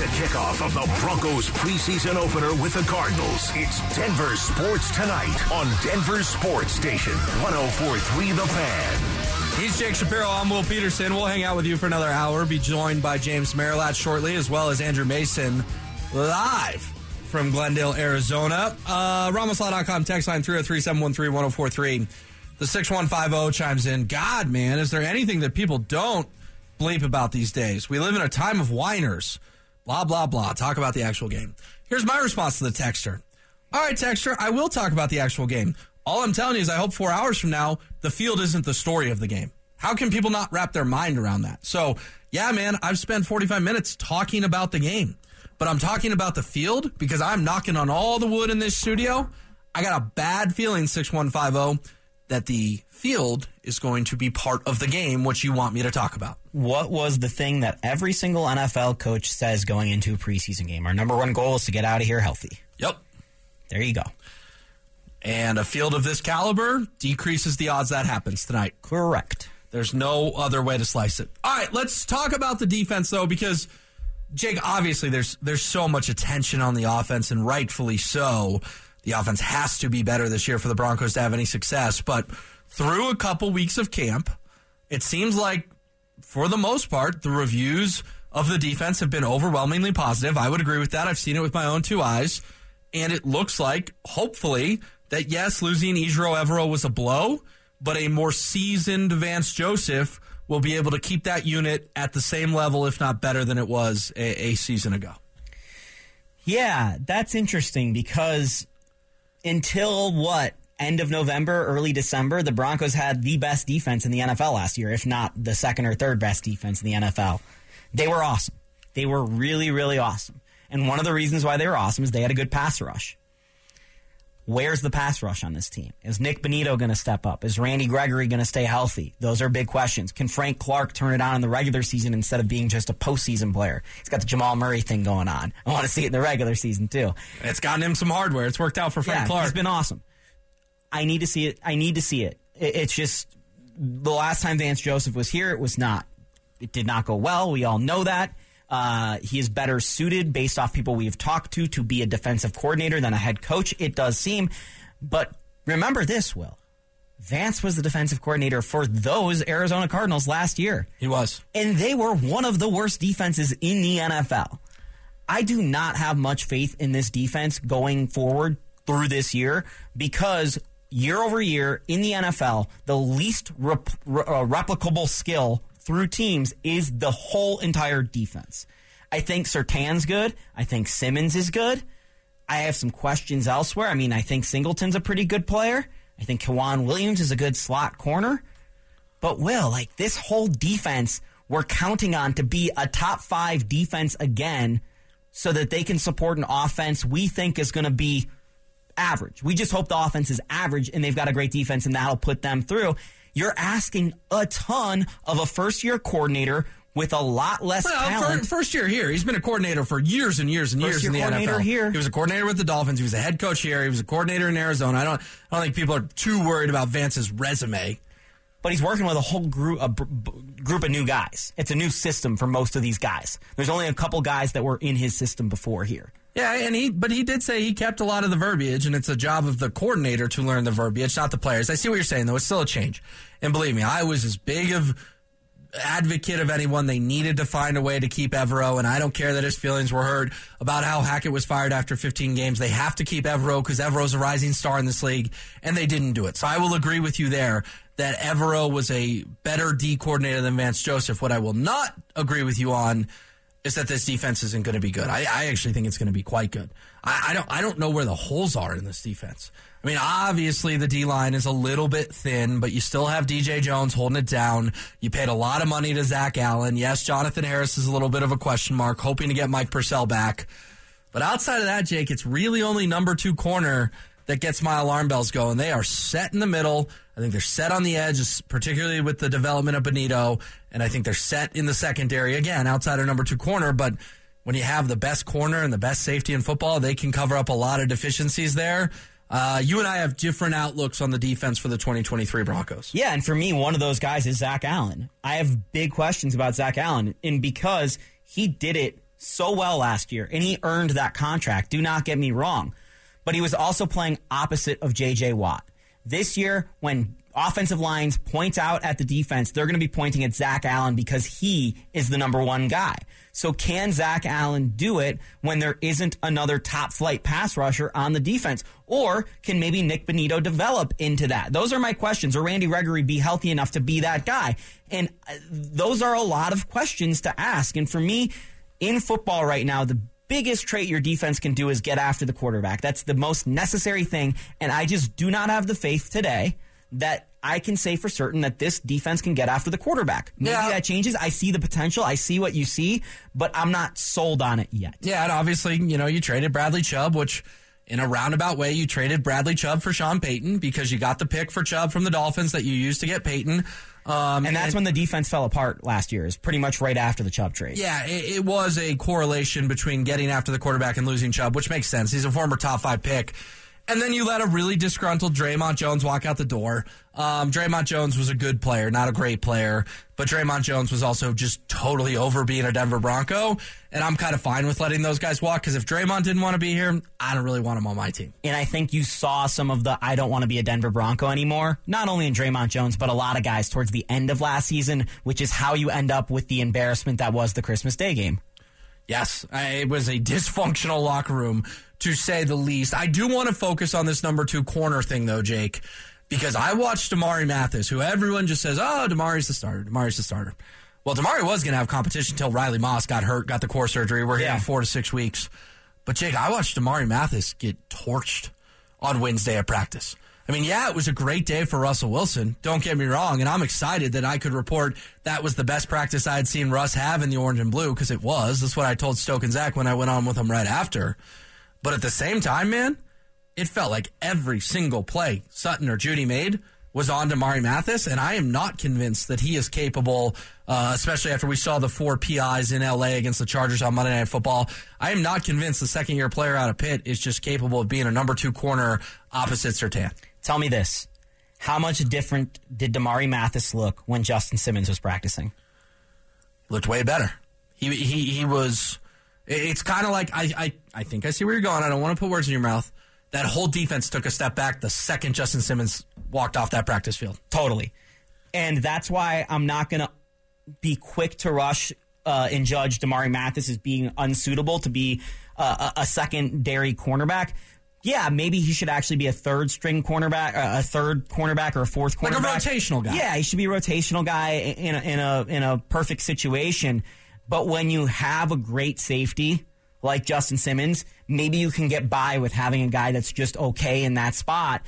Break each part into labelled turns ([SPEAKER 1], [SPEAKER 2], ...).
[SPEAKER 1] to kickoff of the Broncos preseason opener with the Cardinals. It's Denver Sports Tonight on Denver Sports Station 1043 The Fan.
[SPEAKER 2] He's Jake Shapiro. I'm Will Petersen. We'll hang out with you for another hour. Be joined by James Merilatt shortly, as well as Andrew Mason live from Glendale, Arizona. Uh, RamosLaw.com, text line 303 713 1043. The 6150 chimes in. God, man, is there anything that people don't bleep about these days? We live in a time of whiners. Blah, blah, blah. Talk about the actual game. Here's my response to the texter. All right, texter, I will talk about the actual game. All I'm telling you is I hope four hours from now, the field isn't the story of the game. How can people not wrap their mind around that? So, yeah, man, I've spent 45 minutes talking about the game, but I'm talking about the field because I'm knocking on all the wood in this studio. I got a bad feeling, 6150 that the field is going to be part of the game, which you want me to talk about.
[SPEAKER 3] What was the thing that every single NFL coach says going into a preseason game? Our number one goal is to get out of here healthy.
[SPEAKER 2] Yep.
[SPEAKER 3] There you go.
[SPEAKER 2] And a field of this caliber decreases the odds that happens tonight.
[SPEAKER 3] Correct.
[SPEAKER 2] There's no other way to slice it. All right, let's talk about the defense though, because Jake, obviously there's there's so much attention on the offense, and rightfully so. The offense has to be better this year for the Broncos to have any success. But through a couple weeks of camp, it seems like, for the most part, the reviews of the defense have been overwhelmingly positive. I would agree with that. I've seen it with my own two eyes. And it looks like, hopefully, that yes, losing Ejiro Evero was a blow, but a more seasoned Vance Joseph will be able to keep that unit at the same level, if not better than it was a, a season ago.
[SPEAKER 3] Yeah, that's interesting because until what end of November, early December, the Broncos had the best defense in the NFL last year, if not the second or third best defense in the NFL. They were awesome. They were really, really awesome. And one of the reasons why they were awesome is they had a good pass rush. Where's the pass rush on this team? Is Nik Bonitto going to step up? Is Randy Gregory going to stay healthy? Those are big questions. Can Frank Clark turn it on in the regular season instead of being just a postseason player? He's got the Jamal Murray thing going on. I want to see it in the regular season too.
[SPEAKER 2] It's gotten him some hardware. It's worked out for Frank
[SPEAKER 3] yeah,
[SPEAKER 2] Clark.
[SPEAKER 3] He's been awesome. I need to see it. I need to see it. It's just the last time Vance Joseph was here, it was not. It did not go well. We all know that. Uh, he is better suited based off people we've talked to to be a defensive coordinator than a head coach. It does seem. But remember this, Will. Vance was the defensive coordinator for those Arizona Cardinals last year.
[SPEAKER 2] He was.
[SPEAKER 3] And they were one of the worst defenses in the NFL. I do not have much faith in this defense going forward through this year because year over year in the NFL, the least rep- re- uh, replicable skill through teams is the whole entire defense. I think Surtain's good. I think Simmons is good. I have some questions elsewhere. I mean, I think Singleton's a pretty good player. I think K'Waun Williams is a good slot corner. But Will, like this whole defense, we're counting on to be a top five defense again so that they can support an offense we think is going to be average. We just hope the offense is average and they've got a great defense and that'll put them through. You're asking a ton of a first year coordinator with a lot less
[SPEAKER 2] well,
[SPEAKER 3] talent.
[SPEAKER 2] First year here, he's been a coordinator for years and years and
[SPEAKER 3] First
[SPEAKER 2] years in the
[SPEAKER 3] coordinator
[SPEAKER 2] NFL.
[SPEAKER 3] Here.
[SPEAKER 2] He was a coordinator with the Dolphins. He was a head coach here. He was a coordinator in Arizona. I don't, I don't think people are too worried about Vance's resume.
[SPEAKER 3] But he's working with a whole group, a group of new guys. It's a new system for most of these guys. There's only a couple guys that were in his system before here.
[SPEAKER 2] Yeah, and he, but he did say he kept a lot of the verbiage, and it's a job of the coordinator to learn the verbiage, not the players. I see what you're saying, though. It's still a change, and believe me, I was as big of advocate of anyone. They needed to find a way to keep Evero, and I don't care that his feelings were hurt about how Hackett was fired after 15 games. They have to keep Evero because Evero's a rising star in this league, and they didn't do it. So I will agree with you there that Evero was a better D coordinator than Vance Joseph. What I will not agree with you on is that this defense isn't going to be good. I, I actually think it's going to be quite good. I, I, don't. I don't know where the holes are in this defense. I mean, obviously the D line is a little bit thin, but you still have DJ Jones holding it down. You paid a lot of money to Zach Allen. Yes, Jonathan Harris is a little bit of a question mark, hoping to get Mike Purcell back. But outside of that, Jake, it's really only number two corner that gets my alarm bells going. They are set in the middle. I think they're set on the edge, particularly with the development of Bonitto, And I think they're set in the secondary again, outside of number two corner. But when you have the best corner and the best safety in football, they can cover up a lot of deficiencies there. Uh, you and I have different outlooks on the defense for the 2023 Broncos.
[SPEAKER 3] Yeah, and for me, one of those guys is Zach Allen. I have big questions about Zach Allen, and because he did it so well last year, and he earned that contract. Do not get me wrong. But he was also playing opposite of J.J. Watt. This year, when offensive lines point out at the defense, they're going to be pointing at Zach Allen because he is the number one guy. So can Zach Allen do it when there isn't another top flight pass rusher on the defense? Or can maybe Nik Bonitto develop into that? Those are my questions. Or Randy Gregory be healthy enough to be that guy? And uh, those are a lot of questions to ask. And for me, in football right now, the biggest trait your defense can do is get after the quarterback. That's the most necessary thing. And I just do not have the faith today that I can say for certain that this defense can get after the quarterback. Maybe
[SPEAKER 2] Yeah.
[SPEAKER 3] that changes. I see the potential. I see what you see, but I'm not sold on it yet.
[SPEAKER 2] Yeah, and obviously, you know, you traded Bradley Chubb, which in a roundabout way, you traded Bradley Chubb for Sean Payton because you got the pick for Chubb from the Dolphins that you used to get Payton. Um,
[SPEAKER 3] And that's when the defense fell apart last year, is pretty much right after the Chubb trade.
[SPEAKER 2] Yeah, it, it was a correlation between getting after the quarterback and losing Chubb, which makes sense. He's a former top five pick. And then you let a really disgruntled Dre'Mont Jones walk out the door. Um, Dre'Mont Jones was a good player, not a great player, but Dre'Mont Jones was also just totally over being a Denver Bronco. And I'm kind of fine with letting those guys walk because if Dre'Mont didn't want to be here, I don't really want him on my team.
[SPEAKER 3] And I think you saw some of the I don't want to be a Denver Bronco anymore, not only in Dre'Mont Jones, but a lot of guys towards the end of last season, which is how you end up with the embarrassment that was the Christmas Day game.
[SPEAKER 2] Yes, I- it was a dysfunctional locker room to say the least. I do want to focus on this number two corner thing though, Jake, because I watched Damarri Mathis, who everyone just says, "Oh, Damarri's the starter. Damarri's the starter." Well, Damarri was going to have competition until Riley Moss got hurt, got the core surgery. We're here
[SPEAKER 3] Yeah.
[SPEAKER 2] in four to six weeks. But Jake, I watched Damarri Mathis get torched on Wednesday at practice. I mean, yeah, it was a great day for Russell Wilson. Don't get me wrong, and I'm excited that I could report that was the best practice I had seen Russ have in the orange and blue because it was. That's what I told Stoke and Zach when I went on with them right after. But at the same time, man, it felt like every single play Sutton or Jeudy made was on Damarri Mathis, and I am not convinced that he is capable, uh, especially after we saw the four PIs in LA against the Chargers on Monday Night Football. I am not convinced the second year player out of Pitt is just capable of being a number two corner opposite Surtain.
[SPEAKER 3] Tell me this. How much different did Damarri Mathis look when Justin Simmons was practicing?
[SPEAKER 2] looked way better. He he he was. It's kind of like I, I I think I see where you're going. I don't want to put words in your mouth. That whole defense took a step back the second Justin Simmons walked off that practice field.
[SPEAKER 3] Totally. And that's why I'm not going to be quick to rush uh, and judge Damarri Mathis as being unsuitable to be uh, a, a secondary cornerback. Yeah, maybe he should actually be a third string cornerback, uh, a third cornerback, or a fourth
[SPEAKER 2] Like a rotational guy.
[SPEAKER 3] Yeah, he should be a rotational guy in a, in a in a perfect situation. But when you have a great safety like Justin Simmons, maybe you can get by with having a guy that's just okay in that spot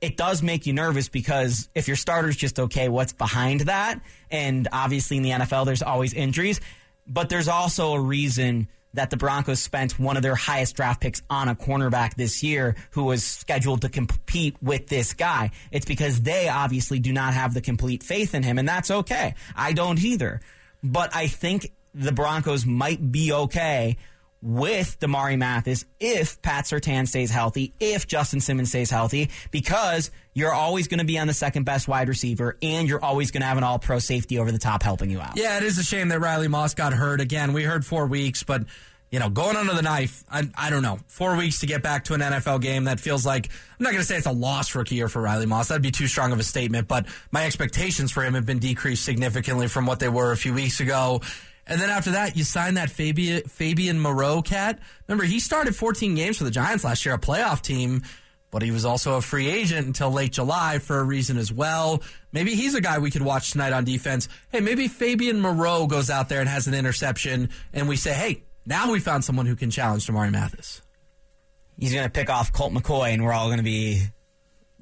[SPEAKER 3] it does make you nervous because if your starter's just okay, what's behind that? And obviously in the NFL, there's always injuries, but there's also a reason that the Broncos spent one of their highest draft picks on a cornerback this year who was scheduled to compete with this guy. It's because they obviously do not have the complete faith in him, and that's okay. I don't either. But I think the Broncos might be okay with Damarri Mathis if Pat Surtain stays healthy, if Justin Simmons stays healthy, because you're always going to be on the second best wide receiver and you're always going to have an all pro safety over the top helping you out.
[SPEAKER 2] Yeah, it is a shame that Riley Moss got hurt again. We heard four weeks, but you know, going under the knife, I, I don't know. Four weeks to get back to an NFL game that feels like I'm not going to say it's a lost rookie year for Riley Moss. That'd be too strong of a statement, but my expectations for him have been decreased significantly from what they were a few weeks ago. And then after that, you sign that Fabian, Fabian Moreau cat. Remember, he started 14 games for the Giants last year, a playoff team, but he was also a free agent until late July for a reason as well. Maybe he's a guy we could watch tonight on defense. Hey, maybe Fabian Moreau goes out there and has an interception, and we say, hey, now we found someone who can challenge Damarri Mathis.
[SPEAKER 3] He's going to pick off Colt McCoy and we're all going to be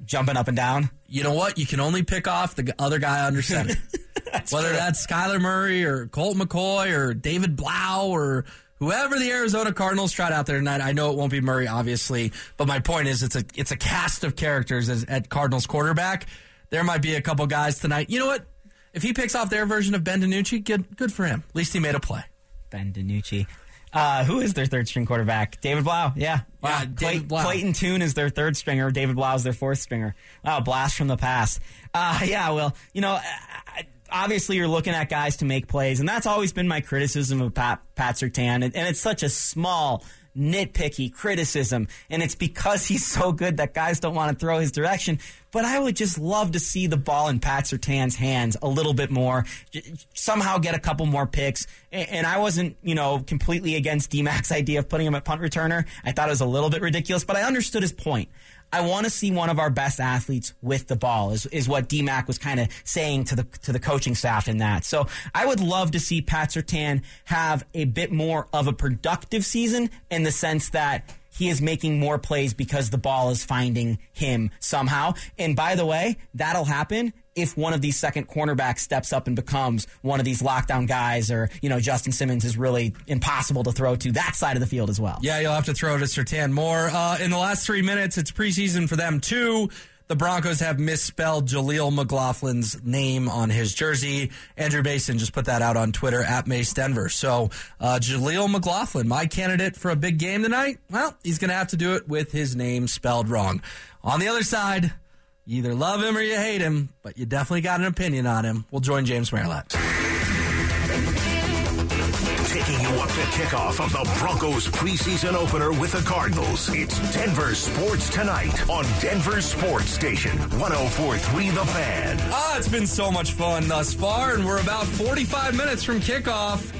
[SPEAKER 3] jumping up and down.
[SPEAKER 2] You know what? You can only pick off the other guy under center. Whether
[SPEAKER 3] true.
[SPEAKER 2] that's Kyler Murray or Colt McCoy or David Blough or whoever the Arizona Cardinals tried out there tonight. I know it won't be Murray, obviously, but my point is it's a it's a cast of characters as, at Cardinals quarterback. There might be a couple guys tonight. You know what? If he picks off their version of Ben DiNucci, good good for him. At least he made a play.
[SPEAKER 3] Ben DiNucci. Uh, who is their third string quarterback? David Blough. Yeah.
[SPEAKER 2] Yeah,
[SPEAKER 3] Wow.
[SPEAKER 2] David
[SPEAKER 3] Clay-
[SPEAKER 2] Blau.
[SPEAKER 3] Clayton Tune is their third stringer. David Blough is their fourth stringer. Wow, blast from the past. Uh, yeah, well, you know, I, obviously you're looking at guys to make plays, and that's always been my criticism of Pat, Pat Surtain, and, and it's such a small nitpicky criticism, and it's because he's so good that guys don't want to throw his direction. But I would just love to see the ball in Pat Surtain's hands a little bit more, somehow get a couple more picks. And I wasn't, you know, completely against D-Mac's idea of putting him at punt returner. I thought it was a little bit ridiculous, but I understood his point. I want to see one of our best athletes with the ball is, is what DMAC was kind of saying to the to the coaching staff in that. So I would love to see Pat Surtain have a bit more of a productive season in the sense that he is making more plays because the ball is finding him somehow. And by the way, that'll happen if one of these second cornerbacks steps up and becomes one of these lockdown guys, or you know Justin Simmons is really impossible to throw to that side of the field as well.
[SPEAKER 2] Yeah, you'll have to throw to Surtain more. Uh, in the last three minutes, it's preseason for them too. The Broncos have misspelled Jaleel McLaughlin's name on his jersey. Andrew Mason just put that out on Twitter at Mase Denver. So uh, Jaleel McLaughlin, my candidate for a big game tonight. Well, he's going to have to do it with his name spelled wrong. On the other side, you either love him or you hate him, but you definitely got an opinion on him. We'll join James Merilatt.
[SPEAKER 1] Taking you up to kickoff of the Broncos preseason opener with the Cardinals. It's Denver Sports Tonight on Denver Sports Station 1043 The Fan.
[SPEAKER 2] Ah, it's been so much fun thus far, and we're about 45 minutes from kickoff.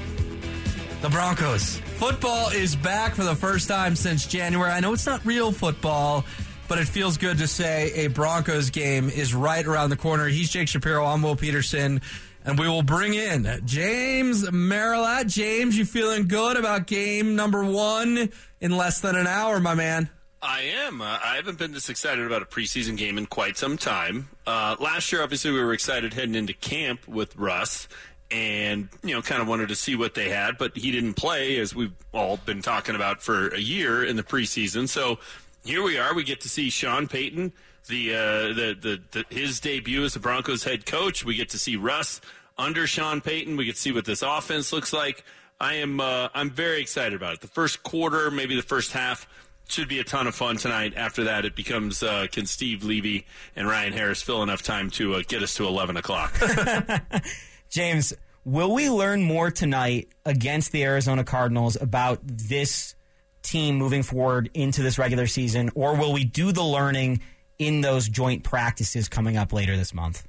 [SPEAKER 2] The Broncos. Football is back for the first time since January. I know it's not real football but it feels good to say a Broncos game is right around the corner. He's Jake Shapiro. I'm Will Petersen. And we will bring in James Merilatt. James, you feeling good about game number one in less than an hour, my man?
[SPEAKER 4] I am. Uh, I haven't been this excited about a preseason game in quite some time. Uh, last year, obviously, we were excited heading into camp with Russ and, you know, kind of wanted to see what they had, but he didn't play, as we've all been talking about for a year in the preseason. So here we are. We get to see Sean Payton, the, uh, the, the, the, his debut as the Broncos head coach. We get to see Russ under Sean Payton. We get to see what this offense looks like. I am uh, I'm very excited about it. The first quarter, maybe the first half, should be a ton of fun tonight. After that, it becomes uh, can Steve Levy and Ryan Harris fill enough time to uh, get us to 11 o'clock?
[SPEAKER 3] James, will we learn more tonight against the Arizona Cardinals about this team moving forward into this regular season, or will we do the learning in those joint practices coming up later this month?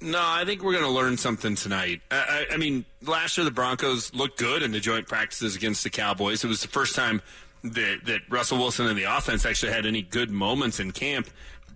[SPEAKER 4] No, I think we're going to learn something tonight. I, I, I, mean, last year the Broncos looked good in the joint practices against the Cowboys. It was the first time that, that Russell Wilson and the offense actually had any good moments in camp,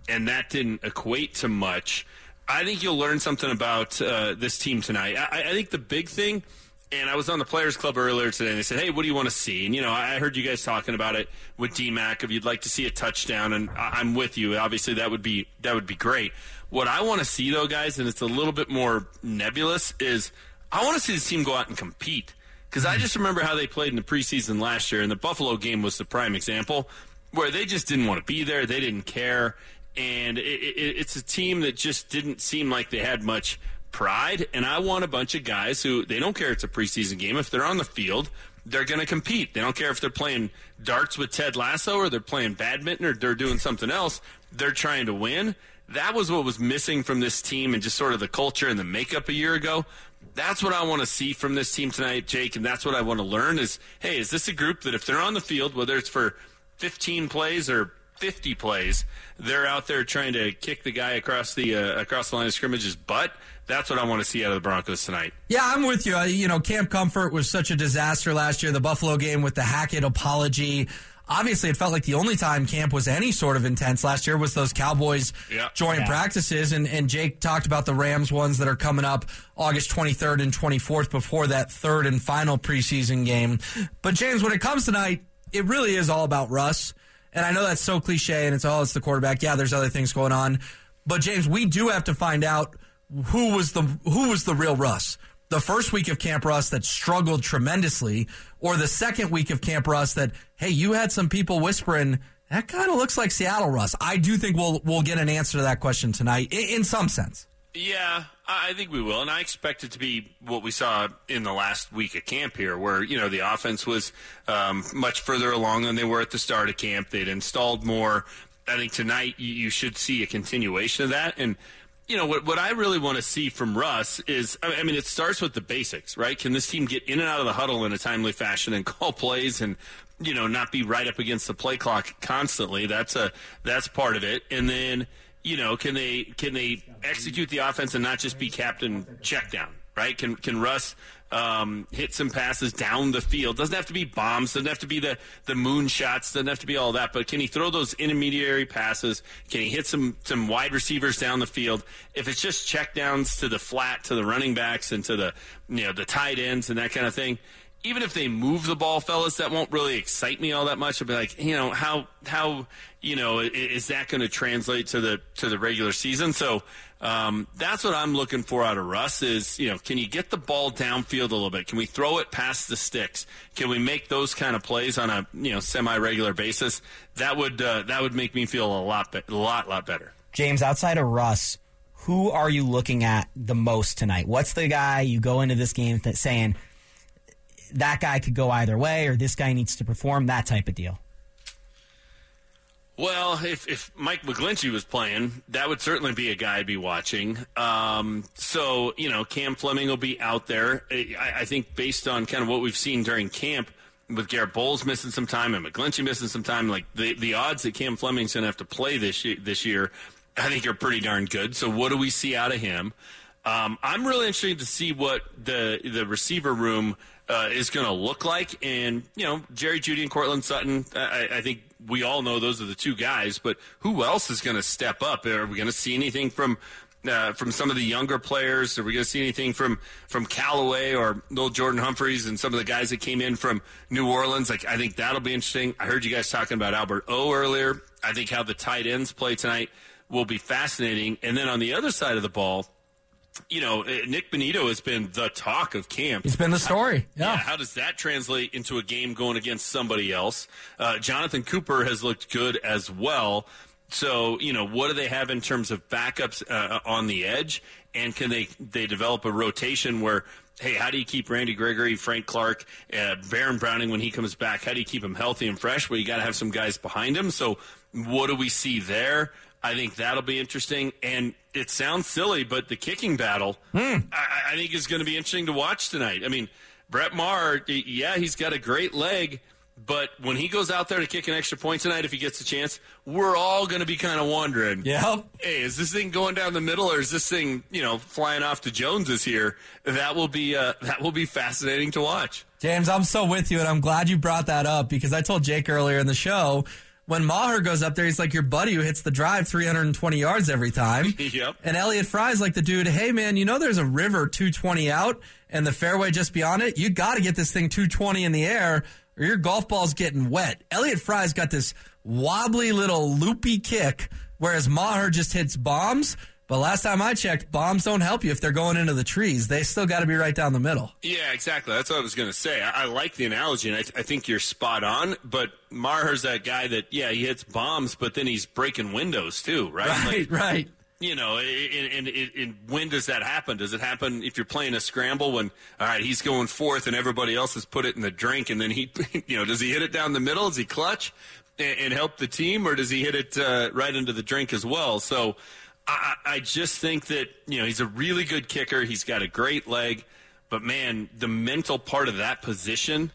[SPEAKER 4] and that didn't equate to much. I think you'll learn something about uh, this team tonight. I, I think the big thing – and I was on the Players Club earlier today, and they said, "Hey, what do you want to see?" And you know, I heard you guys talking about it with DMAC. If you'd like to see a touchdown, and I'm with you. Obviously, that would be that would be great. What I want to see, though, guys, and it's a little bit more nebulous, is I want to see this team go out and compete. Because I hmm. just remember how they played in the preseason last year, and the Buffalo game was the prime example, where they just didn't want to be there, they didn't care, and it, it, it's a team that just didn't seem like they had much pride, and I want a bunch of guys who they don't care it's a preseason game. If they're on the field, they're going to compete. They don't care if they're playing darts with Ted Lasso or they're playing badminton or they're doing something else. They're trying to win. That was what was missing from this team and just sort of the culture and the makeup a year ago. That's what I want to see from this team tonight, Jake, and that's what I want to learn is, hey, is this a group that if they're on the field, whether it's for 15 plays or 50 plays, they're out there trying to kick the guy across the uh, across the line of scrimmage's butt that's what I want to see out of the Broncos tonight.
[SPEAKER 2] Yeah, I'm with you. You know, Camp Comfort was such a disaster last year. The Buffalo game with the Hackett apology. Obviously, it felt like the only time camp was any sort of intense last year was those Cowboys yeah. joint yeah. practices. And, and Jake talked about the Rams ones that are coming up August 23rd and 24th before that third and final preseason game. But, James, when it comes tonight, it really is all about Russ. And I know that's so cliche and it's all it's the quarterback. Yeah, there's other things going on. But, James, we do have to find out who was the who was the real Russ? The first week of Camp Russ that struggled tremendously, or the second week of Camp Russ that hey, you had some people whispering that kind of looks like Seattle Russ. I do think we'll we'll get an answer to that question tonight in, in some sense.
[SPEAKER 4] Yeah, I think we will, and I expect it to be what we saw in the last week of camp here, where you know the offense was um, much further along than they were at the start of camp. They'd installed more. I think tonight you should see a continuation of that, and you know what what I really want to see from Russ is I I mean it starts with the basics, right? Can this team get in and out of the huddle in a timely fashion and call plays and you know not be right up against the play clock constantly? That's a that's part of it. And then you know can they can they execute the offense and not just be captain check down, right? Can can Russ um, hit some passes down the field. Doesn't have to be bombs. Doesn't have to be the the moon shots. Doesn't have to be all that. But can he throw those intermediary passes? Can he hit some some wide receivers down the field? If it's just check downs to the flat to the running backs and to the you know the tight ends and that kind of thing. Even if they move the ball, fellas, that won't really excite me all that much. I'll be like, you know, how how you know is that going to translate to the to the regular season? So um, that's what I'm looking for out of Russ is, you know, can you get the ball downfield a little bit? Can we throw it past the sticks? Can we make those kind of plays on a, you know, semi-regular basis? That would, uh, that would make me feel a lot, be- a lot, lot better.
[SPEAKER 3] James, outside of Russ, who are you looking at the most tonight? What's the guy you go into this game that saying that guy could go either way or this guy needs to perform, that type of deal?
[SPEAKER 4] Well, if, if Mike McGlinchey was playing, that would certainly be a guy I'd be watching. Um, so, you know, Cam Fleming will be out there. I, I, think based on kind of what we've seen during camp, with Garett Bolles missing some time and McGlinchey missing some time, like the, the odds that Cam Fleming's going to have to play this year, this year, I think are pretty darn good. So, what do we see out of him? Um, I'm really interested to see what the the receiver room uh, is going to look like. And, you know, Jerry Jeudy and Courtland Sutton, I, I, think we all know those are the two guys, but who else is going to step up? Are we going to see anything from. Uh, from some of the younger players, are we going to see anything from from Callaway or Lil Jordan Humphreys and some of the guys that came in from New Orleans? Like, I think that'll be interesting. I heard you guys talking about Albert O earlier. I think how the tight ends play tonight will be fascinating. And then on the other side of the ball, you know, Nik Bonitto has been the talk of camp.
[SPEAKER 2] He's been the story.
[SPEAKER 4] Yeah. yeah how does that translate into a game going against somebody else? Uh, Jonathan Cooper has looked good as well. So, you know, what do they have in terms of backups uh, on the edge? And can they they develop a rotation where, hey, how do you keep Randy Gregory, Frank Clark, uh, Baron Browning when he comes back? How do you keep him healthy and fresh? Well, you got to have some guys behind him. So, what do we see there? I think that'll be interesting. And it sounds silly, but the kicking battle, mm. I, I, think is going to be interesting to watch tonight. I mean, Brett Maher, yeah, he's got a great leg, but when he goes out there to kick an extra point tonight, if he gets a chance, we're all going to be kind of wondering,
[SPEAKER 2] yeah,
[SPEAKER 4] hey, is this thing going down the middle, or is this thing, you know, flying off to Jones's here? That will be uh, that will be fascinating to watch.
[SPEAKER 2] James, I'm so with you, and I'm glad you brought that up because I told Jake earlier in the show when Maher goes up there, he's like your buddy who hits the drive 320 yards every time.
[SPEAKER 4] yep.
[SPEAKER 2] And Elliott Fry's like the dude, hey man, you know there's a river 220 out and the fairway just beyond it? You got to get this thing 220 in the air or your golf ball's getting wet. Elliott Fry's got this wobbly little loopy kick, whereas Maher just hits bombs. But last time I checked, bombs don't help you if they're going into the trees. They still got to be right down the middle.
[SPEAKER 4] Yeah, exactly. That's what I was going to say. I, I, like the analogy, and I, th- I, think you're spot on. But Maher's that guy that, yeah, he hits bombs, but then he's breaking windows too, right?
[SPEAKER 2] Right, like, right.
[SPEAKER 4] You know, and, and, and, when does that happen? Does it happen if you're playing a scramble when, all right, he's going fourth and everybody else has put it in the drink, and then he, you know, does he hit it down the middle? Does he clutch and, and help the team, or does he hit it uh, right into the drink as well? So, I, I just think that you know he's a really good kicker. He's got a great leg, but man, the mental part of that position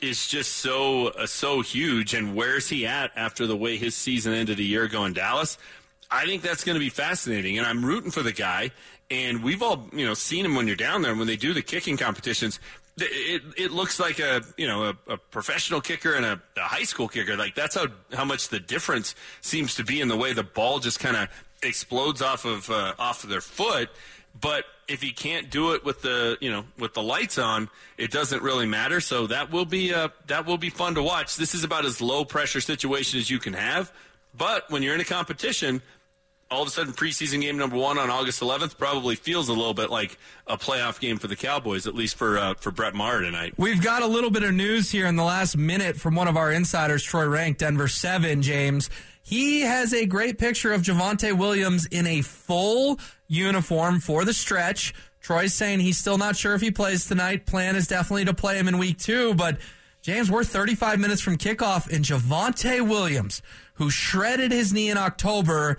[SPEAKER 4] is just so uh, so huge. And where's he at after the way his season ended a year ago in Dallas? I think that's going to be fascinating, and I'm rooting for the guy. And we've all you know seen him when you're down there when they do the kicking competitions. It, it looks like a you know a, a professional kicker and a, a, high school kicker. Like that's how how much the difference seems to be in the way the ball just kind of explodes off of uh, off of their foot. But if he can't do it with the you know with the lights on, it doesn't really matter. So that will be uh, that will be fun to watch. This is about as low pressure situation as you can have. But when you're in a competition, all of a sudden preseason game number one on August 11th probably feels a little bit like a playoff game for the Cowboys, at least for uh, for Brett Maher tonight.
[SPEAKER 2] We've got a little bit of news here in the last minute from one of our insiders, Troy Renck, Denver Seven, James. He has a great picture of Javonte Williams in a full uniform for the stretch. Troy's saying he's still not sure if he plays tonight. Plan is definitely to play him in week two, but James, we're 35 minutes from kickoff, and Javonte Williams, who shredded his knee in October,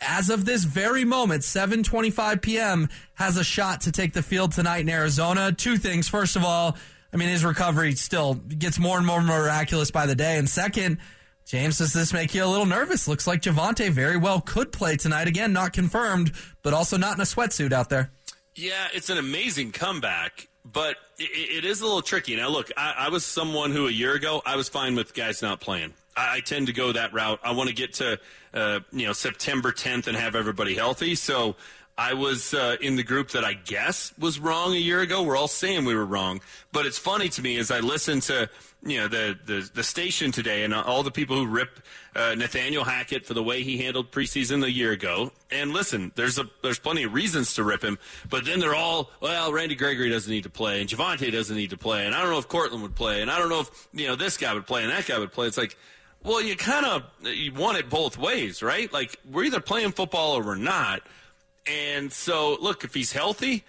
[SPEAKER 2] as of this very moment, 7:25 p.m., has a shot to take the field tonight in Arizona. Two things. First of all, I mean his recovery still gets more and more miraculous by the day, and second, James, does this make you a little nervous? Looks like Javonte very well could play tonight again, not confirmed, but also not in a sweatsuit out there.
[SPEAKER 4] Yeah, it's an amazing comeback, but it, it is a little tricky. Now, look, I, I was someone who a year ago I was fine with guys not playing. I, I tend to go that route. I want to get to uh, you know September 10th and have everybody healthy. So I was uh, in the group that I guess was wrong a year ago. We're all saying we were wrong, but it's funny to me as I listen to you know the the, the station today and all the people who rip uh, Nathaniel Hackett for the way he handled preseason a year ago. And listen, there's a there's plenty of reasons to rip him, but then they're all well, Randy Gregory doesn't need to play, and Javonte doesn't need to play, and I don't know if Courtland would play, and I don't know if you know this guy would play and that guy would play. It's like well, you kind of you want it both ways, right? Like we're either playing football or we're not. And so, look, if he's healthy,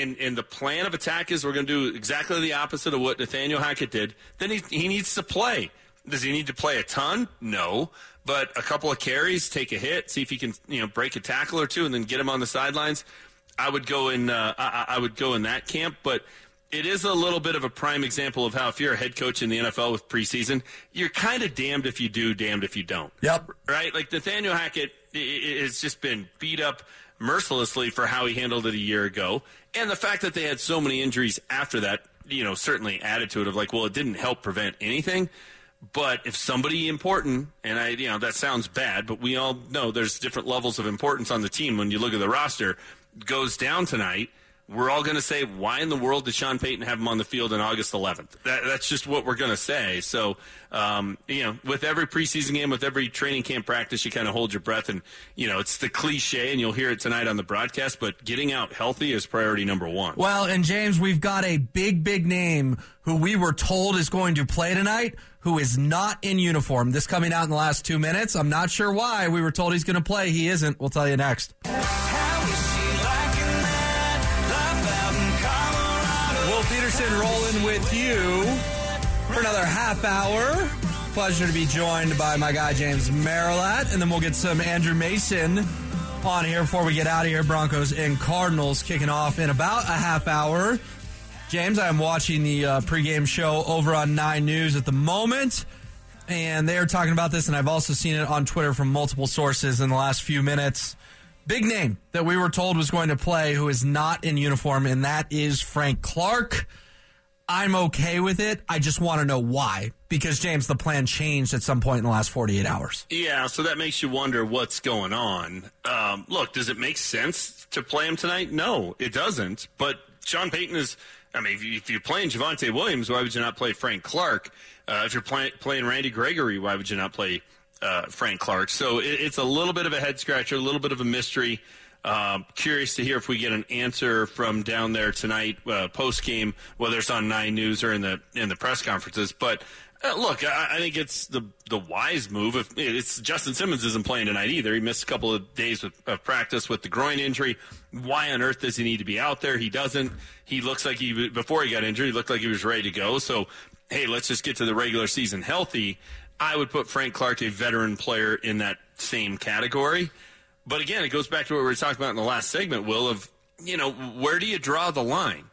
[SPEAKER 4] and, and the plan of attack is we're going to do exactly the opposite of what Nathaniel Hackett did, then he, he needs to play. Does he need to play a ton? No. But a couple of carries, take a hit, see if he can, you know, break a tackle or two, and then get him on the sidelines. I would go in. Uh, I, I would go in that camp. But it is a little bit of a prime example of how if you're a head coach in the NFL with preseason, you're kind of damned if you do, damned if you don't.
[SPEAKER 2] Yep.
[SPEAKER 4] Right? Like Nathaniel Hackett has just been beat up mercilessly for how he handled it a year ago. And the fact that they had so many injuries after that, you know, certainly added to it of like, well, it didn't help prevent anything. But if somebody important, and I, you know, that sounds bad, but we all know there's different levels of importance on the team when you look at the roster, goes down tonight – we're all going to say, why in the world did Sean Payton have him on the field on August 11th? That, that's just what we're going to say. So, um, you know, with every preseason game, with every training camp practice, you kind of hold your breath. And, you know, it's the cliche, and you'll hear it tonight on the broadcast, but getting out healthy is priority number one.
[SPEAKER 2] Well, and James, we've got a big, big name who we were told is going to play tonight who is not in uniform. This coming out in the last two minutes. I'm not sure why. We were told he's going to play. He isn't. We'll tell you next. Petersen rolling with you for another half hour. Pleasure to be joined by my guy James Merilatt, and then we'll get some Andrew Mason on here before we get out of here. Broncos and Cardinals kicking off in about a half hour. James, I am watching the uh, pregame show over on Nine News at the moment, and they are talking about this, and I've also seen it on Twitter from multiple sources in the last few minutes. Big name that we were told was going to play who is not in uniform, and that is Frank Clark. I'm okay with it. I just want to know why. Because, James, the plan changed at some point in the last 48 hours.
[SPEAKER 4] Yeah, so that makes you wonder what's going on. Um, look, does it make sense to play him tonight? No, it doesn't. But Sean Payton is, I mean, if, you, are playing Javonte Williams, why would you not play Frank Clark? Uh, if you're play, playing Randy Gregory, why would you not play uh, Frank Clark? So it, it's a little bit of a head scratcher, a little bit of a mystery. Uh, curious to hear if we get an answer from down there tonight, uh, post game, whether it's on Nine News or in the in the press conferences. But uh, look, I, I, think it's the the wise move. If it's Justin Simmons isn't playing tonight either. He missed a couple of days of, of practice with the groin injury. Why on earth does he need to be out there? He doesn't. He looks like he before he got injured. He looked like he was ready to go. So hey, let's just get to the regular season healthy. I would put Frank Clark, a veteran player, in that same category. But again, it goes back to what we were talking about in the last segment, Will, of, you know, where do you draw the line?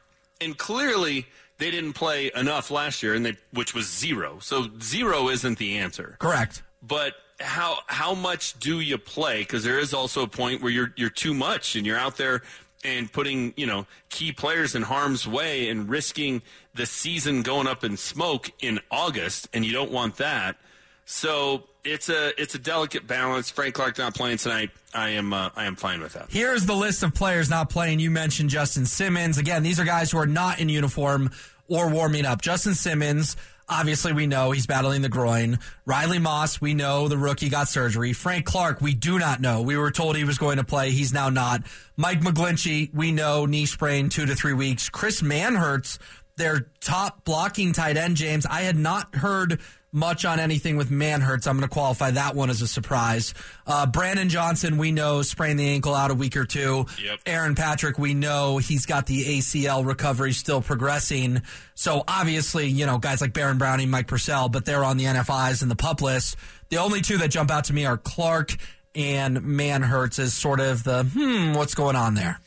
[SPEAKER 4] And clearly, they didn't play enough last year, and they, which was zero. So zero isn't the answer.
[SPEAKER 2] Correct.
[SPEAKER 4] But how how much do you play? Because there is also a point where you're you're too much, and you're out there and putting you know key players in harm's way and risking the season going up in smoke in August, and you don't want that. So it's a it's a delicate balance. Frank Clark not playing tonight. I am uh, I am fine with that.
[SPEAKER 2] Here's the list of players not playing. You mentioned Justin Simmons. Again, these are guys who are not in uniform or warming up. Justin Simmons, obviously we know he's battling the groin. Riley Moss, we know the rookie got surgery. Frank Clark, we do not know. We were told he was going to play. He's now not. Mike McGlinchey, we know knee sprain two to three weeks. Chris Manhertz, their top blocking tight end, James. I had not heard much on anything with Manhertz. I'm going to qualify that one as a surprise. Uh, Brandon Johnson, we know, sprained the ankle out a week or two.
[SPEAKER 4] Yep.
[SPEAKER 2] Aaron Patrick, we know he's got the ACL recovery still progressing. So obviously, you know, guys like Baron Browning, Mike Purcell, but they're on the NFIs and the pup list. The only two that jump out to me are Clark and Manhertz as sort of the hmm, what's going on there?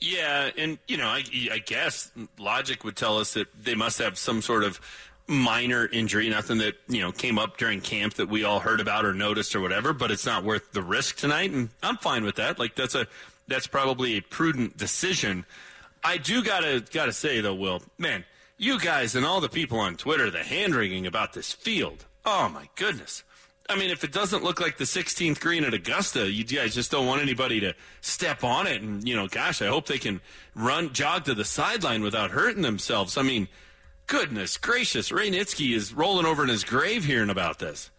[SPEAKER 4] Yeah, and you know, I, I guess logic would tell us that they must have some sort of minor injury, nothing that you know came up during camp that we all heard about or noticed or whatever. But it's not worth the risk tonight, and I'm fine with that. Like that's a that's probably a prudent decision. I do gotta gotta say though, Will, man, you guys and all the people on Twitter, the hand wringing about this field. Oh my goodness. I mean, if it doesn't look like the 16th green at Augusta, you guys just don't want anybody to step on it. And, you know, gosh, I hope they can run, jog to the sideline without hurting themselves. I mean, goodness gracious, Ray Nitschke is rolling over in his grave hearing about this.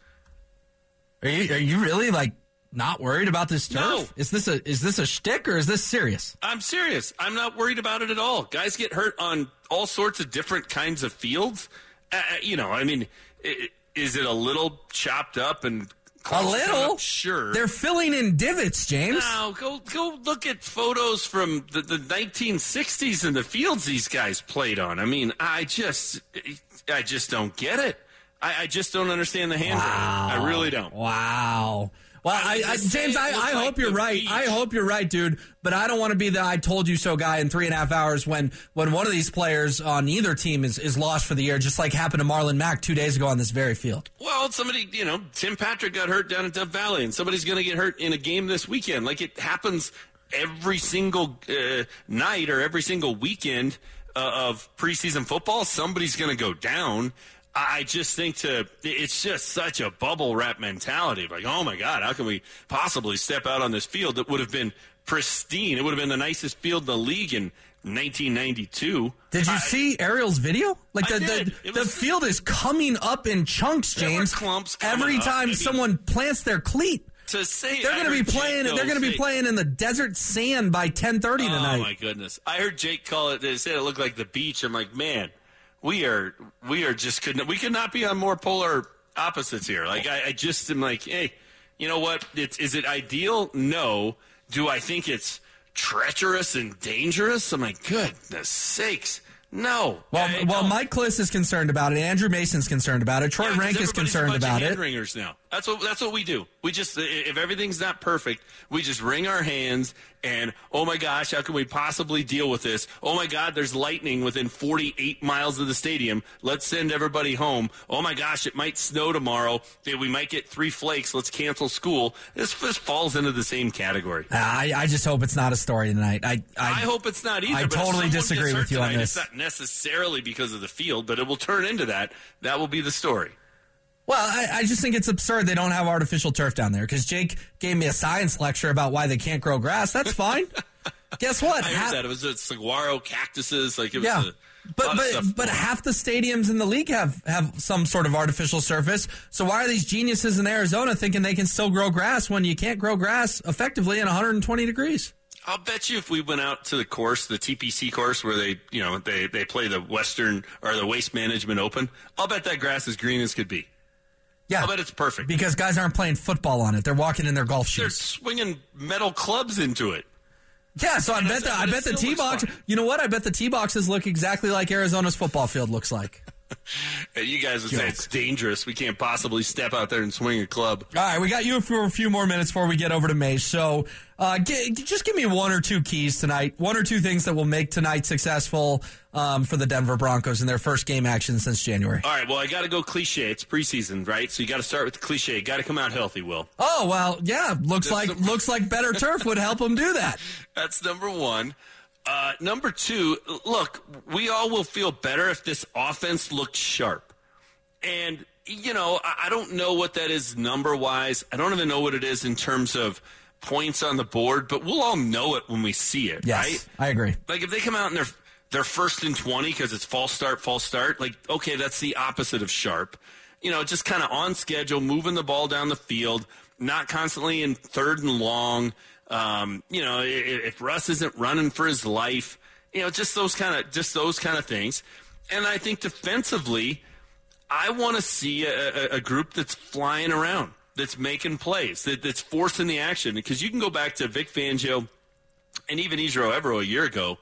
[SPEAKER 2] Are you, are you really like not worried about this turf?
[SPEAKER 4] No.
[SPEAKER 2] Is this a is this a shtick or is this serious?
[SPEAKER 4] I'm serious. I'm not worried about it at all. Guys get hurt on all sorts of different kinds of fields. Uh, you know, I mean, i is it a little chopped up and
[SPEAKER 2] A little?
[SPEAKER 4] Sure.
[SPEAKER 2] They're filling in divots, James.
[SPEAKER 4] Now go go look at photos from the, the 1960s and the fields these guys played on. I mean, I just I just don't get it. I, I just don't understand the hand wringing. I really don't.
[SPEAKER 2] Wow. Well,
[SPEAKER 4] I
[SPEAKER 2] I, James, I, I
[SPEAKER 4] like
[SPEAKER 2] hope you're right.
[SPEAKER 4] beach.
[SPEAKER 2] I hope you're right, dude. But I don't want to be the "I told you so" guy in three and a half hours when when one of these players on either team is, is lost for the year, just like happened to Marlon Mack two days ago on this very field.
[SPEAKER 4] Well, somebody, you know, Tim Patrick got hurt down at Dove Valley, and somebody's going to get hurt in a game this weekend. Like it happens every single uh, night or every single weekend uh, of preseason football. Somebody's going to go down. I just think to it's just such a bubble wrap mentality. Like, oh my God, how can we possibly step out on this field that would have been pristine? It would have been the nicest field in the league in 1992.
[SPEAKER 2] Did you
[SPEAKER 4] I-
[SPEAKER 2] see Ariel's video? Like the the, the field is coming up in chunks, James.
[SPEAKER 4] clumps
[SPEAKER 2] Every time
[SPEAKER 4] mean-
[SPEAKER 2] someone plants their cleat,
[SPEAKER 4] To say
[SPEAKER 2] they're going to be
[SPEAKER 4] heard Jake,
[SPEAKER 2] playing. They're going to be playing in the desert sand by 10:30
[SPEAKER 4] Oh
[SPEAKER 2] tonight.
[SPEAKER 4] Oh my goodness! I heard Jake call it. They said it looked like the beach. I'm like, man, we are we are just couldn't we could not be on more polar opposites here. Like I, I just am like, hey, you know what? It's is it ideal? No. Do I think it's treacherous and dangerous? I'm like, goodness sakes, no.
[SPEAKER 2] Well,
[SPEAKER 4] I
[SPEAKER 2] well. Mike Klis is concerned about it. Andrew Mason's concerned about it. Troy
[SPEAKER 4] Yeah,
[SPEAKER 2] Renck is concerned about it.
[SPEAKER 4] Ringers now. That's what that's what we do. We just if everything's not perfect, we just wring our hands and oh my gosh, how can we possibly deal with this? Oh my God, there's lightning within 48 miles of the stadium. Let's send everybody home. Oh my gosh, it might snow tomorrow. We might get three flakes. Let's cancel school. This this falls into the same category.
[SPEAKER 2] I, I just hope it's not a story tonight. I I,
[SPEAKER 4] I hope it's not either.
[SPEAKER 2] I totally disagree with you on this.
[SPEAKER 4] It's not necessarily because of the field, but it will turn into that. That will be the story.
[SPEAKER 2] Well, I, I just think it's absurd they don't have artificial turf down there because Jake gave me a science lecture about why they can't grow grass. That's fine. Guess what?
[SPEAKER 4] I heard
[SPEAKER 2] Half-
[SPEAKER 4] that it was a saguaro cactuses. Like it was
[SPEAKER 2] yeah.
[SPEAKER 4] a
[SPEAKER 2] But but but half the stadiums in the league have have some sort of artificial surface. So why are these geniuses in Arizona thinking they can still grow grass when you can't grow grass effectively in 120 degrees?
[SPEAKER 4] I'll bet you if we went out to the course, the TPC course, where they, you know, they, they play the Western or the Waste Management Open, I'll bet that grass is green as could be.
[SPEAKER 2] Yeah,
[SPEAKER 4] I'll bet it's perfect.
[SPEAKER 2] because guys aren't playing football on it; they're walking in their golf shoes.
[SPEAKER 4] They're swinging metal clubs into it.
[SPEAKER 2] Yeah, so I
[SPEAKER 4] And
[SPEAKER 2] bet the I bet the tee box. You know what? I bet the tee boxes look exactly like Arizona's football field looks like.
[SPEAKER 4] And you guys would say it's dangerous. We can't possibly step out there and swing a club.
[SPEAKER 2] All right, we got you for a few more minutes before we get over to Mase. So, uh, gi- just give me one or two keys tonight. One or two things that will make tonight successful um, for the Denver Broncos in their first game action since January.
[SPEAKER 4] All right, well, I got to go cliche. It's preseason, right? So you got to start with the cliche. Got to come out healthy, Will.
[SPEAKER 2] Oh well, yeah. Looks
[SPEAKER 4] That's
[SPEAKER 2] like
[SPEAKER 4] the-
[SPEAKER 2] looks like better turf would help them do that.
[SPEAKER 4] That's number one. Uh, number two, look, we all will feel better if this offense looks sharp. And, you know, I, I don't know what that is number wise. I don't even know what it is in terms of points on the board, but we'll all know it when we see it,
[SPEAKER 2] Yes,
[SPEAKER 4] right?
[SPEAKER 2] I agree.
[SPEAKER 4] Like if they come out and they're they're first and twenty because it's false start, false start. Like okay, that's the opposite of sharp. You know, just kind of on schedule, moving the ball down the field, not constantly in third and long. Um, you know, if, Russ isn't running for his life, you know, just those kind of just those kind of things. And I think defensively, I want to see a, a, a group that's flying around, that's making plays, that, that's forcing the action. Because you can go back to Vic Fangio and even Ejiro Evero a year ago,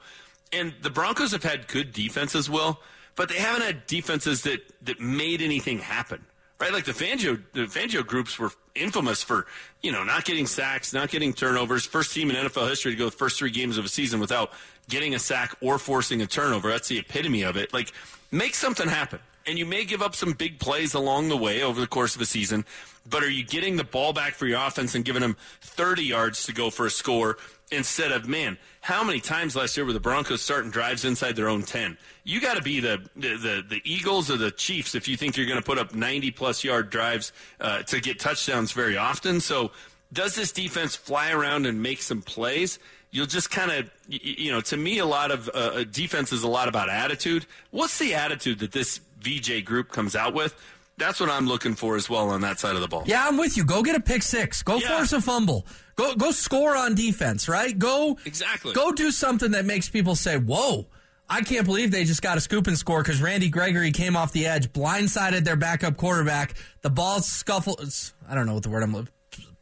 [SPEAKER 4] and the Broncos have had good defenses, Will, but they haven't had defenses that that made anything happen. Right? Like the Fangio, the Fangio groups were infamous for, you know, not getting sacks, not getting turnovers. First team in NFL history to go the first three games of a season without getting a sack or forcing a turnover. That's the epitome of it. Like, make something happen. And you may give up some big plays along the way over the course of a season, but are you getting the ball back for your offense and giving them 30 yards to go for a score instead of, man, how many times last year were the Broncos starting drives inside their own 10? You got to be the, the, the, the, Eagles or the Chiefs if you think you're going to put up 90 plus yard drives uh, to get touchdowns very often. So, does this defense fly around and make some plays? You'll just kind of, you know, to me, a lot of uh, defense is a lot about attitude. What's the attitude that this VJ group comes out with? That's what I'm looking for as well on that side of the ball.
[SPEAKER 2] Yeah, I'm with you. Go get a pick six. Go yeah. force a fumble. Go go score on defense, right? Go
[SPEAKER 4] Exactly.
[SPEAKER 2] Go do something that makes people say, "Whoa, I can't believe they just got a scoop and score because Randy Gregory came off the edge, blindsided their backup quarterback. The ball scuffled. I don't know what the word I'm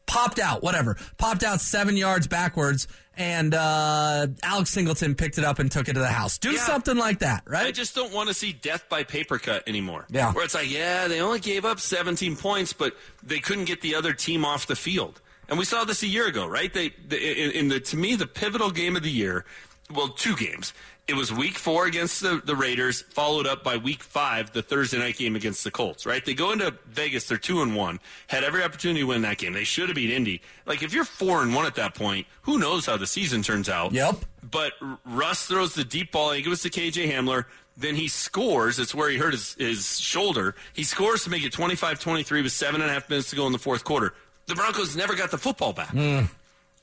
[SPEAKER 2] popped out, whatever, popped out seven yards backwards, and uh, Alex Singleton picked it up and took it to the house. Do yeah. something like that, right? I
[SPEAKER 4] just don't want to see death by paper cut anymore.
[SPEAKER 2] Yeah.
[SPEAKER 4] Where it's like, yeah, they only gave up 17 points, but they couldn't get the other team off the field. And we saw this a year ago, right? They, they in, in the to me the pivotal game of the year, well, two games. It was week four against the, the Raiders, followed up by week five, the Thursday night game against the Colts, right? They go into Vegas, they're two and one, had every opportunity to win that game. They should have beat Indy. Like, if you're four and one at that point, who knows how the season turns out?
[SPEAKER 2] Yep.
[SPEAKER 4] But Russ throws the deep ball, I think it to KJ Hamler. Then he scores. It's where he hurt his, his shoulder. He scores to make it 25 23 with seven and a half minutes to go in the fourth quarter. The Broncos never got the football back.
[SPEAKER 2] Mm.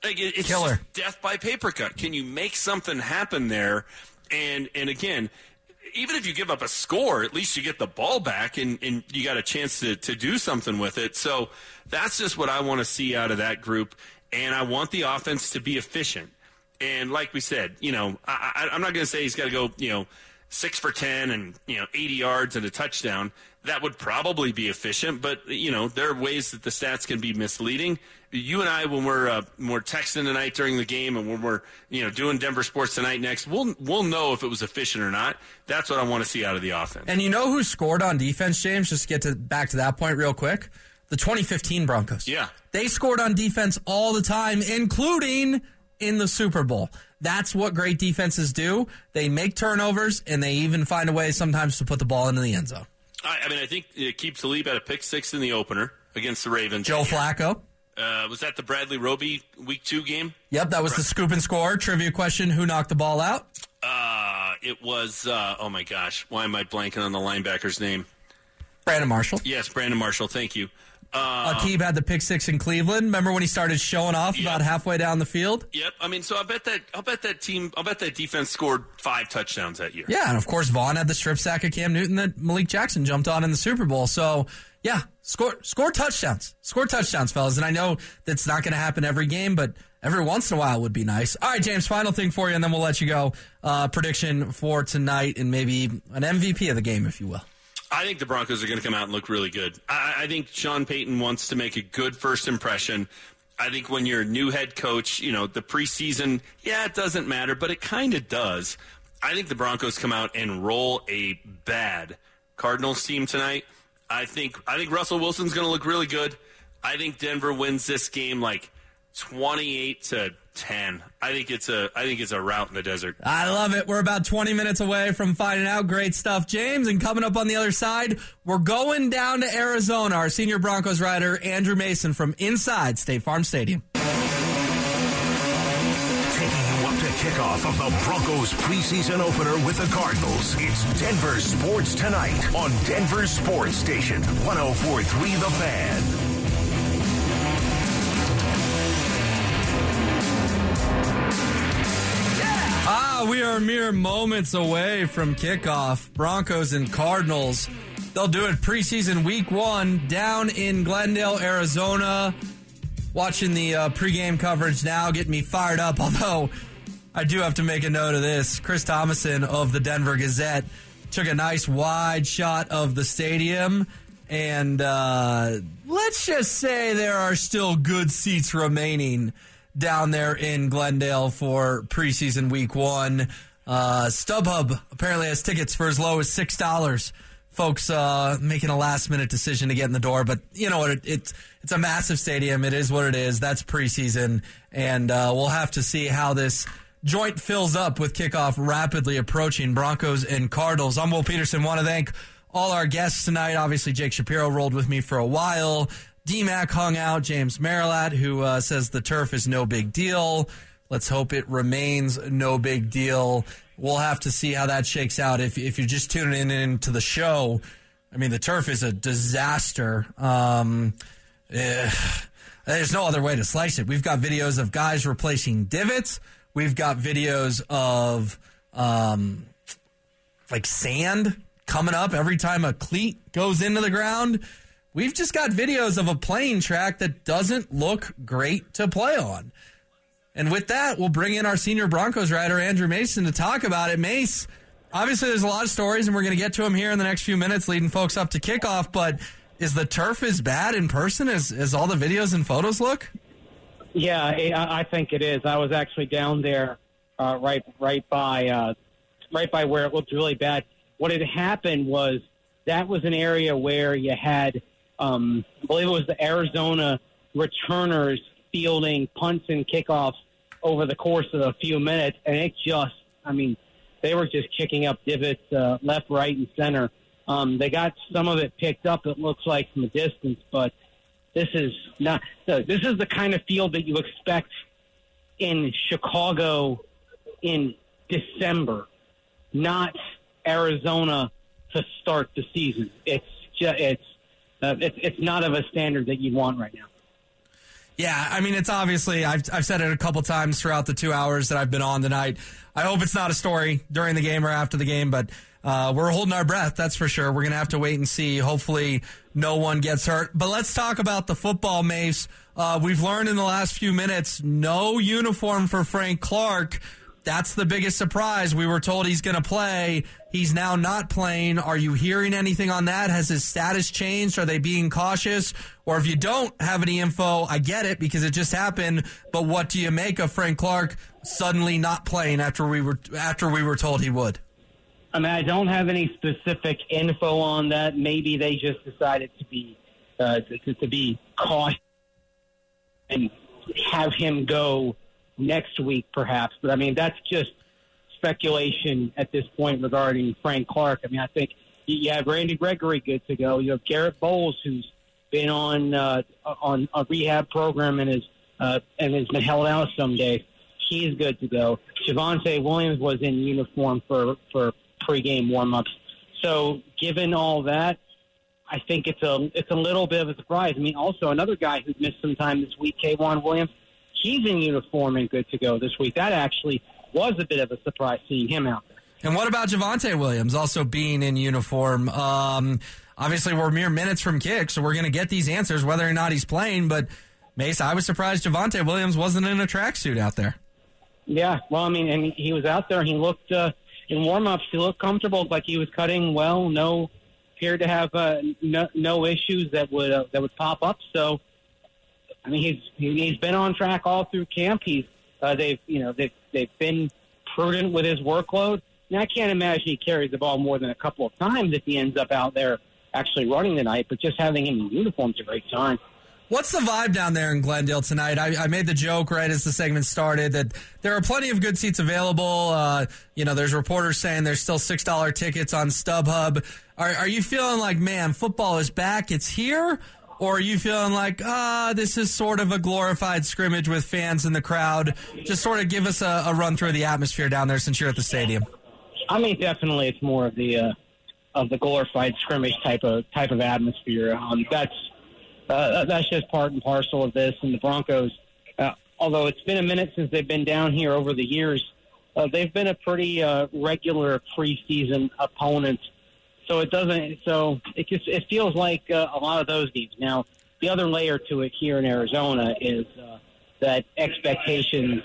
[SPEAKER 4] Like, it's
[SPEAKER 2] Killer.
[SPEAKER 4] death by paper cut. Can you make something happen there? And and again, even if you give up a score, at least you get the ball back and, and you got a chance to, to do something with it. So that's just what I want to see out of that group. And I want the offense to be efficient. And like we said, you know, I, I, I'm not going to say he's got to go, you know, six for 10 and, you know, 80 yards and a touchdown. That would probably be efficient, but, you know, there are ways that the stats can be misleading. You and I, when we're, uh, when we're texting tonight during the game and when we're, you know, doing Denver Sports Tonight next, we'll, we'll know if it was efficient or not. That's what I want to see out of the offense.
[SPEAKER 2] And you know who scored on defense, James? Just to get to, back to that point real quick. The 2015 Broncos.
[SPEAKER 4] Yeah.
[SPEAKER 2] They scored on defense all the time, including in the Super Bowl. That's what great defenses do. They make turnovers, and they even find a way sometimes to put the ball into the end zone.
[SPEAKER 4] I, I mean, I think Aqib Talib at a pick six in the opener against the Ravens.
[SPEAKER 2] Joe Flacco.
[SPEAKER 4] Uh, was that the Bradley Roby week two game?
[SPEAKER 2] Yep, that was the scoop and score. Trivia question Who knocked the ball out?
[SPEAKER 4] Uh, it was, uh, oh my gosh, why am I blanking on the linebacker's name?
[SPEAKER 2] Brandon Marshall.
[SPEAKER 4] Yes, Brandon Marshall. Thank you.
[SPEAKER 2] Uh, Aqib had the pick six in Cleveland. Remember when he started showing off yep. about halfway down the field?
[SPEAKER 4] Yep. I mean, so I bet that I'll bet that team, I'll bet that defense scored five touchdowns that year.
[SPEAKER 2] Yeah, and of course Von had the strip sack of Cam Newton that Malik Jackson jumped on in the Super Bowl. So yeah, score score touchdowns, score touchdowns, fellas. And I know that's not going to happen every game, but every once in a while would be nice. All right, James. Final thing for you, and then we'll let you go. Uh, prediction for tonight, and maybe an MVP of the game, if you will.
[SPEAKER 4] I think the Broncos are going to come out and look really good. I, I think Sean Payton wants to make a good first impression. I think when you're a new head coach, you know, the preseason, yeah, it doesn't matter, but it kind of does. I think the Broncos come out and roll a bad Cardinals team tonight. I think I think Russell Wilson's going to look really good. I think Denver wins this game like 28 to 10. I think it's a I think it's a route in the desert.
[SPEAKER 2] I love it. We're about 20 minutes away from finding out. Great stuff, James. And coming up on the other side, we're going down to Arizona. Our senior Broncos rider Andrew Mason from inside State Farm Stadium.
[SPEAKER 1] Taking you up to kickoff of the Broncos preseason opener with the Cardinals. It's Denver Sports Tonight on Denver Sports Station 1043 The Fan.
[SPEAKER 2] We are mere moments away from kickoff. Broncos and Cardinals. They'll do it preseason week one down in Glendale, Arizona. Watching the uh, pregame coverage now, getting me fired up. Although I do have to make a note of this. Chris Tomasson of the Denver Gazette took a nice wide shot of the stadium. And uh, let's just say there are still good seats remaining down there in Glendale for preseason week one. Uh, StubHub apparently has tickets for as low as six dollars folks uh, making a last minute decision to get in the door. But you know what? It, it's it's a massive stadium. It is what it is. That's preseason, and uh, we'll have to see how this joint fills up with kickoff rapidly approaching. Broncos and Cardinals. I'm Will Petersen. Want to thank all our guests tonight. Obviously, Jake Shapiro rolled with me for a while. DMAC hung out. James Merilatt, who uh, says the turf is no big deal. Let's hope it remains no big deal. We'll have to see how that shakes out. If if you're just tuning in into the show, I mean the turf is a disaster. Um, eh, there's no other way to slice it. We've got videos of guys replacing divots. We've got videos of um, like sand coming up every time a cleat goes into the ground. We've just got videos of a playing track that doesn't look great to play on. And with that, we'll bring in our senior Broncos writer, Andrew Mason, to talk about it. Mase, obviously, there's a lot of stories, and we're going to get to them here in the next few minutes, leading folks up to kickoff. But is the turf as bad in person as, as all the videos and photos look?
[SPEAKER 5] Yeah, I think it is. I was actually down there, uh, right, right by, uh, right by where it looked really bad. What had happened was that was an area where you had, um, I believe it was the Arizona returners fielding punts and kickoffs over the course of a few minutes, and it just, I mean, they were just kicking up divots uh, left, right, and center. Um, they got some of it picked up. It looks like from a distance, but this is not. This is the kind of field that you expect in Chicago in December, not Arizona to start the season. It's just, it's uh, it's it's not of a standard that you want right now.
[SPEAKER 2] Yeah, I mean, it's obviously, I've, I've said it a couple times throughout the two hours that I've been on tonight. I hope it's not a story during the game or after the game, but uh, we're holding our breath, that's for sure. We're going to have to wait and see. Hopefully, no one gets hurt. But let's talk about the football, Mase. Uh, we've learned in the last few minutes no uniform for Frank Clark. That's the biggest surprise. We were told he's going to play. He's now not playing. Are you hearing anything on that? Has his status changed? Are they being cautious? Or if you don't have any info, I get it because it just happened. But what do you make of Frank Clark suddenly not playing after we were after we were told he would?
[SPEAKER 5] I mean, I don't have any specific info on that. Maybe they just decided to be uh, to, to be cautious and have him go next week, perhaps. But I mean, that's just speculation at this point regarding Frank Clark. I mean, I think you have Randy Gregory good to go. You have Garett Bolles, who's been on uh, on a rehab program and is uh, and has been held out some days. He's good to go. Javonte Williams was in uniform for for pregame warmups. So, given all that, I think it's a it's a little bit of a surprise. I mean, also another guy who's missed some time this week, K'Waun Williams he's in uniform and good to go this week. That actually was a bit of a surprise seeing him out there.
[SPEAKER 2] And what about Javonte Williams also being in uniform? Um, obviously, we're mere minutes from kick, so we're going to get these answers whether or not he's playing. But Mase, I was surprised Javonte Williams wasn't in a tracksuit out there.
[SPEAKER 5] Yeah, well, I mean, and he was out there. He looked uh, in warmups. He looked comfortable, like he was cutting well. No, appeared to have uh, no, no issues that would uh, that would pop up. So I mean, he's he's been on track all through camp. He's uh, they've you know they've they've been prudent with his workload. I can't imagine he carries the ball more than a couple of times if he ends up out there actually running tonight. But just having him in uniform is a great sign.
[SPEAKER 2] What's the vibe down there in Glendale tonight? I, I, made the joke right as the segment started that there are plenty of good seats available. Uh, you know, there's reporters saying there's still six dollar tickets on StubHub. Are, are you feeling like, man, football is back? It's here, or are you feeling like, ah, this is sort of a glorified scrimmage with fans in the crowd? Just sort of give us a, a run through the atmosphere down there since you're at the stadium.
[SPEAKER 5] I mean, definitely, it's more of the uh, of the glorified scrimmage type of type of atmosphere. Um, that's uh, that's just part and parcel of this. And the Broncos, uh, although it's been a minute since they've been down here over the years, uh, they've been a pretty uh, regular preseason opponent so it doesn't. So it just it feels like uh, a lot of those games. Now the other layer to it here in Arizona is uh, that expectations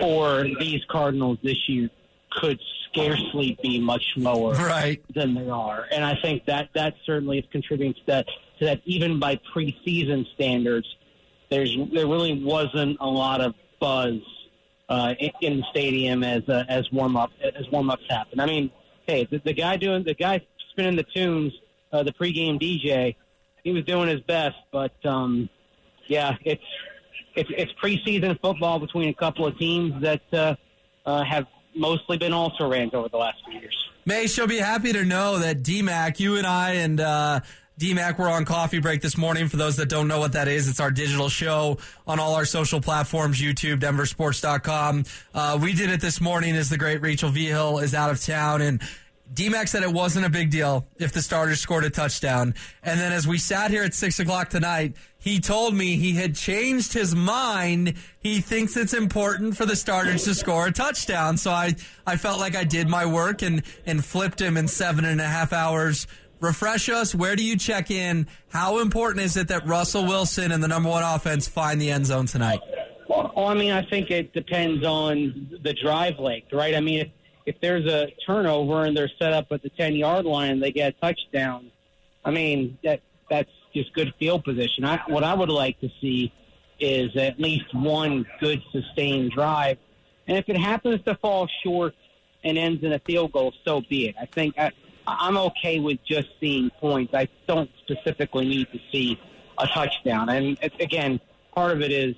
[SPEAKER 5] for these Cardinals this year could scarcely be much lower
[SPEAKER 2] right.
[SPEAKER 5] than they are, and I think that that certainly is contributing to that. To that, even by preseason standards, there's there really wasn't a lot of buzz uh, in the stadium as uh, as warm up as warm ups happen. I mean, hey, the, the guy doing the guy spinning the tunes, uh, the pregame DJ. He was doing his best, but um, yeah, it's it's it's preseason football between a couple of teams that uh, uh, have mostly been also rans over the last few years.
[SPEAKER 2] May she'll be happy to know that DMAC, you and I, and uh, DMAC were on coffee break this morning. For those that don't know what that is, it's our digital show on all our social platforms, YouTube, DenverSports.com. Uh, we did it this morning as the great Rachel Vigil is out of town and DMAC said it wasn't a big deal if the starters scored a touchdown. And then as we sat here at six o'clock tonight, he told me he had changed his mind. He thinks it's important for the starters to score a touchdown. So I, I felt like I did my work and, and flipped him in seven and a half hours. Refresh us. Where do you check in? How important is it that Russell Wilson and the number one offense find the end zone tonight?
[SPEAKER 5] Well, I mean, I think it depends on the drive length, right? I mean, if, if there's a turnover and they're set up at the 10 yard line and they get a touchdown, I mean, that that's just good field position. I, what I would like to see is at least one good sustained drive. And if it happens to fall short and ends in a field goal, so be it. I think I, I'm okay with just seeing points. I don't specifically need to see a touchdown. And again, part of it is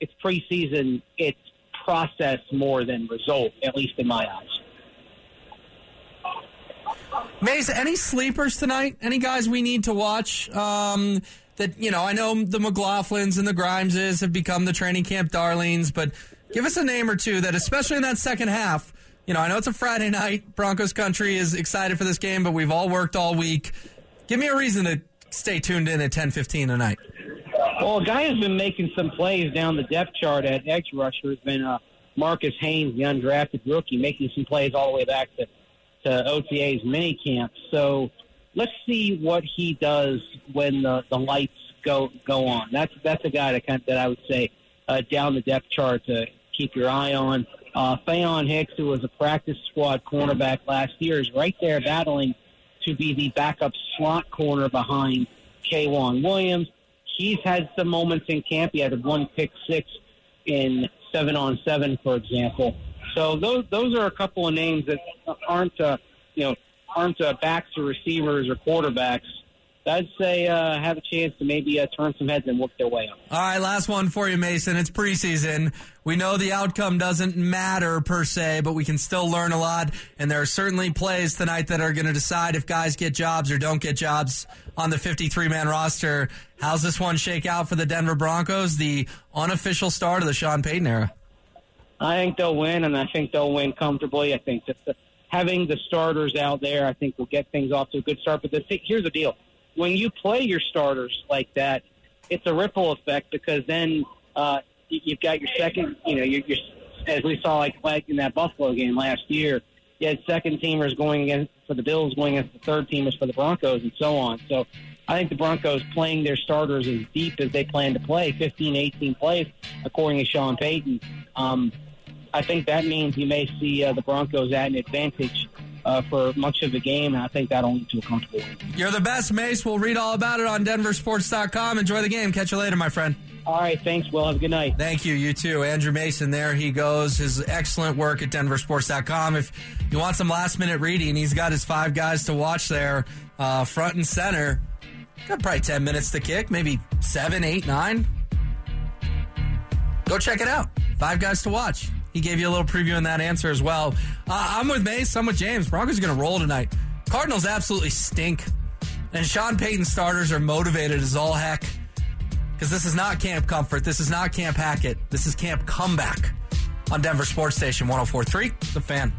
[SPEAKER 5] it's preseason. It's process more than result, at least in my eyes.
[SPEAKER 2] Mase, any sleepers tonight? Any guys we need to watch? Um, that you know, I know the McLaughlins and the Grimeses have become the training camp darlings, but give us a name or two that, especially in that second half. You know, I know it's a Friday night. Broncos country is excited for this game, but we've all worked all week. Give me a reason to stay tuned in at ten fifteen tonight.
[SPEAKER 5] Well, a guy has been making some plays down the depth chart at edge rusher has been uh, Marcus Haynes, the undrafted rookie, making some plays all the way back to to OTA's mini camp. So let's see what he does when the, the lights go go on. That's that's a guy that kind of, that I would say uh, down the depth chart to keep your eye on. Uh, Faion Hicks, who was a practice squad cornerback last year, is right there battling to be the backup slot corner behind K'Waun Williams. He's had some moments in camp. He had one pick six in seven on seven, for example. So those those are a couple of names that aren't uh, you know aren't uh, backs or receivers or quarterbacks. I'd say uh, have a chance to maybe uh, turn some heads and work their way up.
[SPEAKER 2] All right, last one for you, Mason. It's preseason. We know the outcome doesn't matter per se, but we can still learn a lot. And there are certainly plays tonight that are going to decide if guys get jobs or don't get jobs on the 53 man roster. How's this one shake out for the Denver Broncos, the unofficial start of the Sean Payton era?
[SPEAKER 5] I think they'll win, and I think they'll win comfortably. I think just the, having the starters out there, I think will get things off to a good start. But the, here's the deal: when you play your starters like that, it's a ripple effect because then uh, you've got your second, you know, you're, you're, as we saw like, like in that Buffalo game last year, you had second teamers going against for the Bills, going against the third teamers for the Broncos, and so on. So I think the Broncos playing their starters as deep as they plan to play, 15, 18 plays, according to Sean Payton. Um, I think that means you may see uh, the Broncos at an advantage uh, for much of the game, and I think that'll lead to a comfortable win.
[SPEAKER 2] You're the best, Mase. We'll read all about it on DenverSports.com. Enjoy the game. Catch you later, my friend.
[SPEAKER 5] All right, thanks, Will. Have a good night.
[SPEAKER 2] Thank you. You too. Andrew Mason, there he goes. His excellent work at DenverSports.com. If you want some last minute reading, he's got his five guys to watch there, uh, front and center. Got probably 10 minutes to kick, maybe seven, eight, nine. Go check it out. Five guys to watch. He gave you a little preview in that answer as well. Uh, I'm with Mase. I'm with James. Broncos are going to roll tonight. Cardinals absolutely stink. And Sean Payton starters are motivated as all heck. Because this is not Camp Comfort. This is not Camp Hackett. This is Camp Comeback on Denver Sports Station 1043, The Fan.